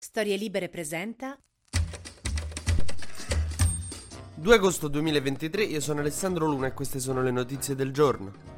Storie Libere presenta 2 agosto 2023, io sono Alessandro Luna e queste sono le notizie del giorno.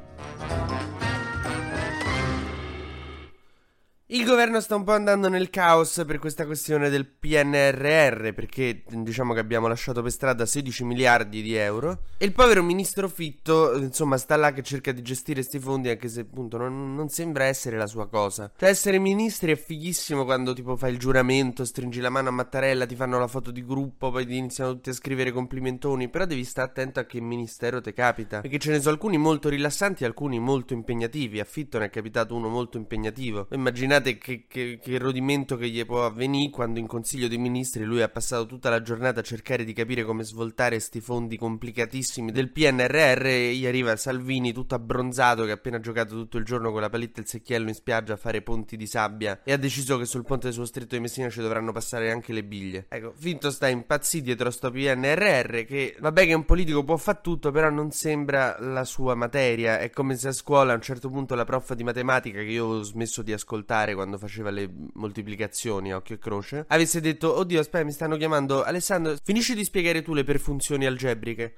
Il governo sta un po' andando nel caos per questa questione del PNRR, perché diciamo che abbiamo lasciato per strada 16 miliardi di euro. E il povero ministro Fitto, insomma, sta là che cerca di gestire questi fondi, anche se appunto non, non, sembra essere la sua cosa. Cioè, essere ministri è fighissimo quando tipo fai il giuramento, stringi la mano a Mattarella, ti fanno la foto di gruppo, poi ti iniziano tutti a scrivere complimentoni. Però devi stare attento a che ministero ti capita. Perché ce ne sono alcuni molto rilassanti e alcuni molto impegnativi. A Fitto ne è capitato uno molto impegnativo. Immaginate immaginate che, che, che rodimento che gli può avvenire quando in Consiglio dei Ministri lui ha passato tutta la giornata a cercare di capire come svoltare sti fondi complicatissimi del PNRR e gli arriva Salvini tutto abbronzato che ha appena giocato tutto il giorno con la palitta e il secchiello in spiaggia a fare ponti di sabbia e ha deciso che sul ponte sullo stretto di Messina ci dovranno passare anche le biglie. Ecco, Finto sta impazzito dietro a sto PNRR che vabbè che un politico può fare tutto però non sembra la sua materia. È come se a scuola a un certo punto la prof di matematica che io ho smesso di ascoltare fare quando faceva le moltiplicazioni a occhio e croce, avesse detto, oddio aspetta mi stanno chiamando, Alessandro finisci di spiegare tu le perfunzioni algebriche.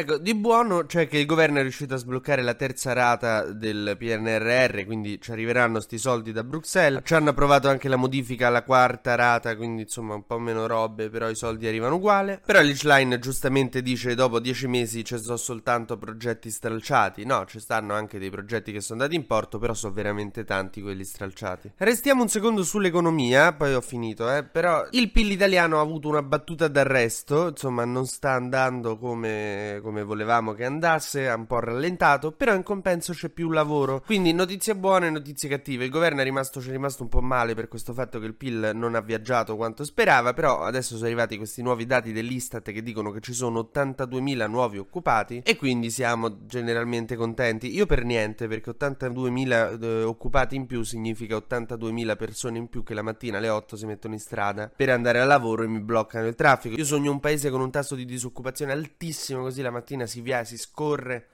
Ecco, di buono c'è che il governo è riuscito a sbloccare la terza rata del PNRR, quindi ci arriveranno sti soldi da Bruxelles. Ci hanno approvato anche la modifica alla quarta rata, quindi insomma un po' meno robe, però i soldi arrivano uguale. Però l'Itchline giustamente dice dopo dieci mesi ci sono soltanto progetti stralciati. No, ci stanno anche dei progetti che sono andati in porto, però sono veramente tanti quelli stralciati. Restiamo un secondo sull'economia, poi ho finito, eh. Però il PIL italiano ha avuto una battuta d'arresto, insomma non sta andando come come volevamo che andasse, ha un po' rallentato, però in compenso c'è più lavoro. Quindi notizie buone e notizie cattive. Il governo è rimasto, è rimasto un po' male per questo fatto che il PIL non ha viaggiato quanto sperava, però adesso sono arrivati questi nuovi dati dell'Istat che dicono che ci sono 82.000 nuovi occupati e quindi siamo generalmente contenti. Io per niente, perché 82.000 eh, occupati in più significa 82.000 persone in più che la mattina alle 8 si mettono in strada per andare al lavoro e mi bloccano il traffico. Io sogno un paese con un tasso di disoccupazione altissimo, così la mattina mattina si via, si scorre.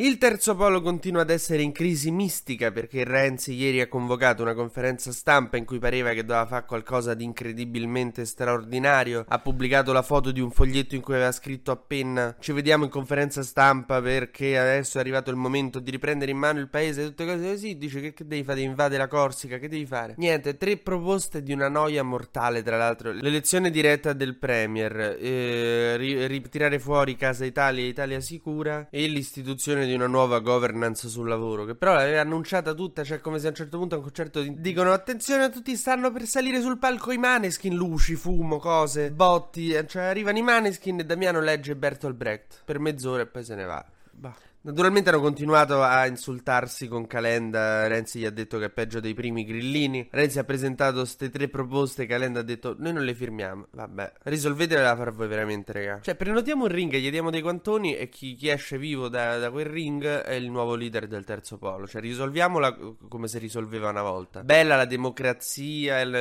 Il terzo polo continua ad essere in crisi mistica perché Renzi ieri ha convocato una conferenza stampa in cui pareva che doveva fare qualcosa di incredibilmente straordinario. Ha pubblicato la foto di un foglietto in cui aveva scritto appena ci vediamo in conferenza stampa perché adesso è arrivato il momento di riprendere in mano il paese, tutte cose così. Dice che, che devi fare? Devi invadere la Corsica, che devi fare? Niente, tre proposte di una noia mortale tra l'altro. L'elezione diretta del Premier, eh, ritirare fuori Casa Italia e Italia Sicura e l'istituzione di una nuova governance sul lavoro, che però l'aveva annunciata tutta, cioè come se a un certo punto a un concerto dicono attenzione tutti stanno per salire sul palco i maneskin, luci, fumo, cose, botti, cioè arrivano i maneskin e Damiano legge Bertolt Brecht per mezz'ora e poi se ne va. Bah. Naturalmente hanno continuato a insultarsi con Calenda. Renzi gli ha detto che è peggio dei primi grillini. Renzi ha presentato queste tre proposte. Calenda ha detto: Noi non le firmiamo. Vabbè, risolvetela per voi veramente, raga. Cioè, prenotiamo un ring, gli diamo dei quantoni. E chi, chi esce vivo da, da, quel ring è il nuovo leader del terzo polo. Cioè, risolviamola come si risolveva una volta. Bella la democrazia, il,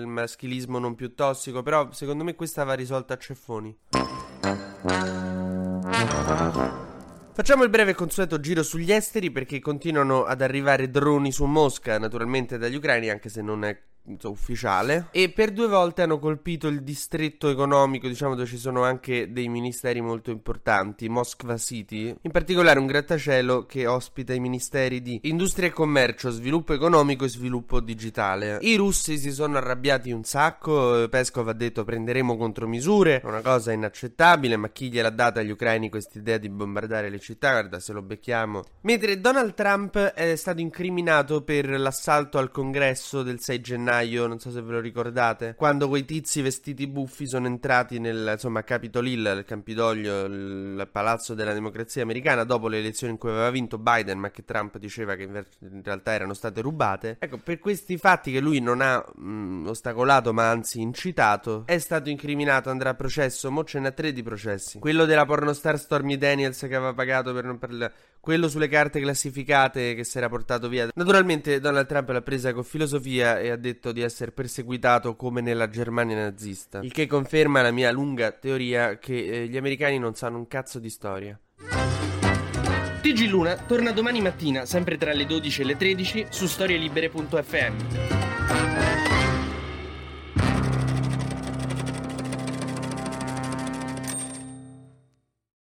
il maschilismo non più tossico. Però, secondo me, questa va risolta a ceffoni. Facciamo il breve consueto giro sugli esteri perché continuano ad arrivare droni su Mosca, naturalmente dagli ucraini, anche se non è ufficiale. E per due volte hanno colpito il distretto economico diciamo dove ci sono anche dei ministeri molto importanti Moskva City. In particolare un grattacielo che ospita i ministeri di industria e commercio sviluppo economico e sviluppo digitale. I russi si sono arrabbiati un sacco Peskov ha detto prenderemo contromisure una cosa inaccettabile ma chi gliel'ha data agli ucraini questa idea di bombardare le città? Guarda se lo becchiamo. Mentre Donald Trump è stato incriminato per l'assalto al congresso del 6 gennaio gennaio, non so se ve lo ricordate, quando quei tizi vestiti buffi sono entrati nel, insomma, Capitol Hill, il Campidoglio, il palazzo della democrazia americana, dopo le elezioni in cui aveva vinto Biden, ma che Trump diceva che in realtà erano state rubate. Ecco, per questi fatti che lui non ha mh, ostacolato, ma anzi incitato, è stato incriminato, andrà a processo, mo ce n'ha tre di processi. Quello della pornostar Stormy Daniels che aveva pagato per non parlare quello sulle carte classificate che si era portato via. Naturalmente Donald Trump l'ha presa con filosofia e ha detto di essere perseguitato come nella Germania nazista, il che conferma la mia lunga teoria che eh, gli americani non sanno un cazzo di storia. TG Luna torna domani mattina, sempre tra le 12 e le 13, su storielibere.fm.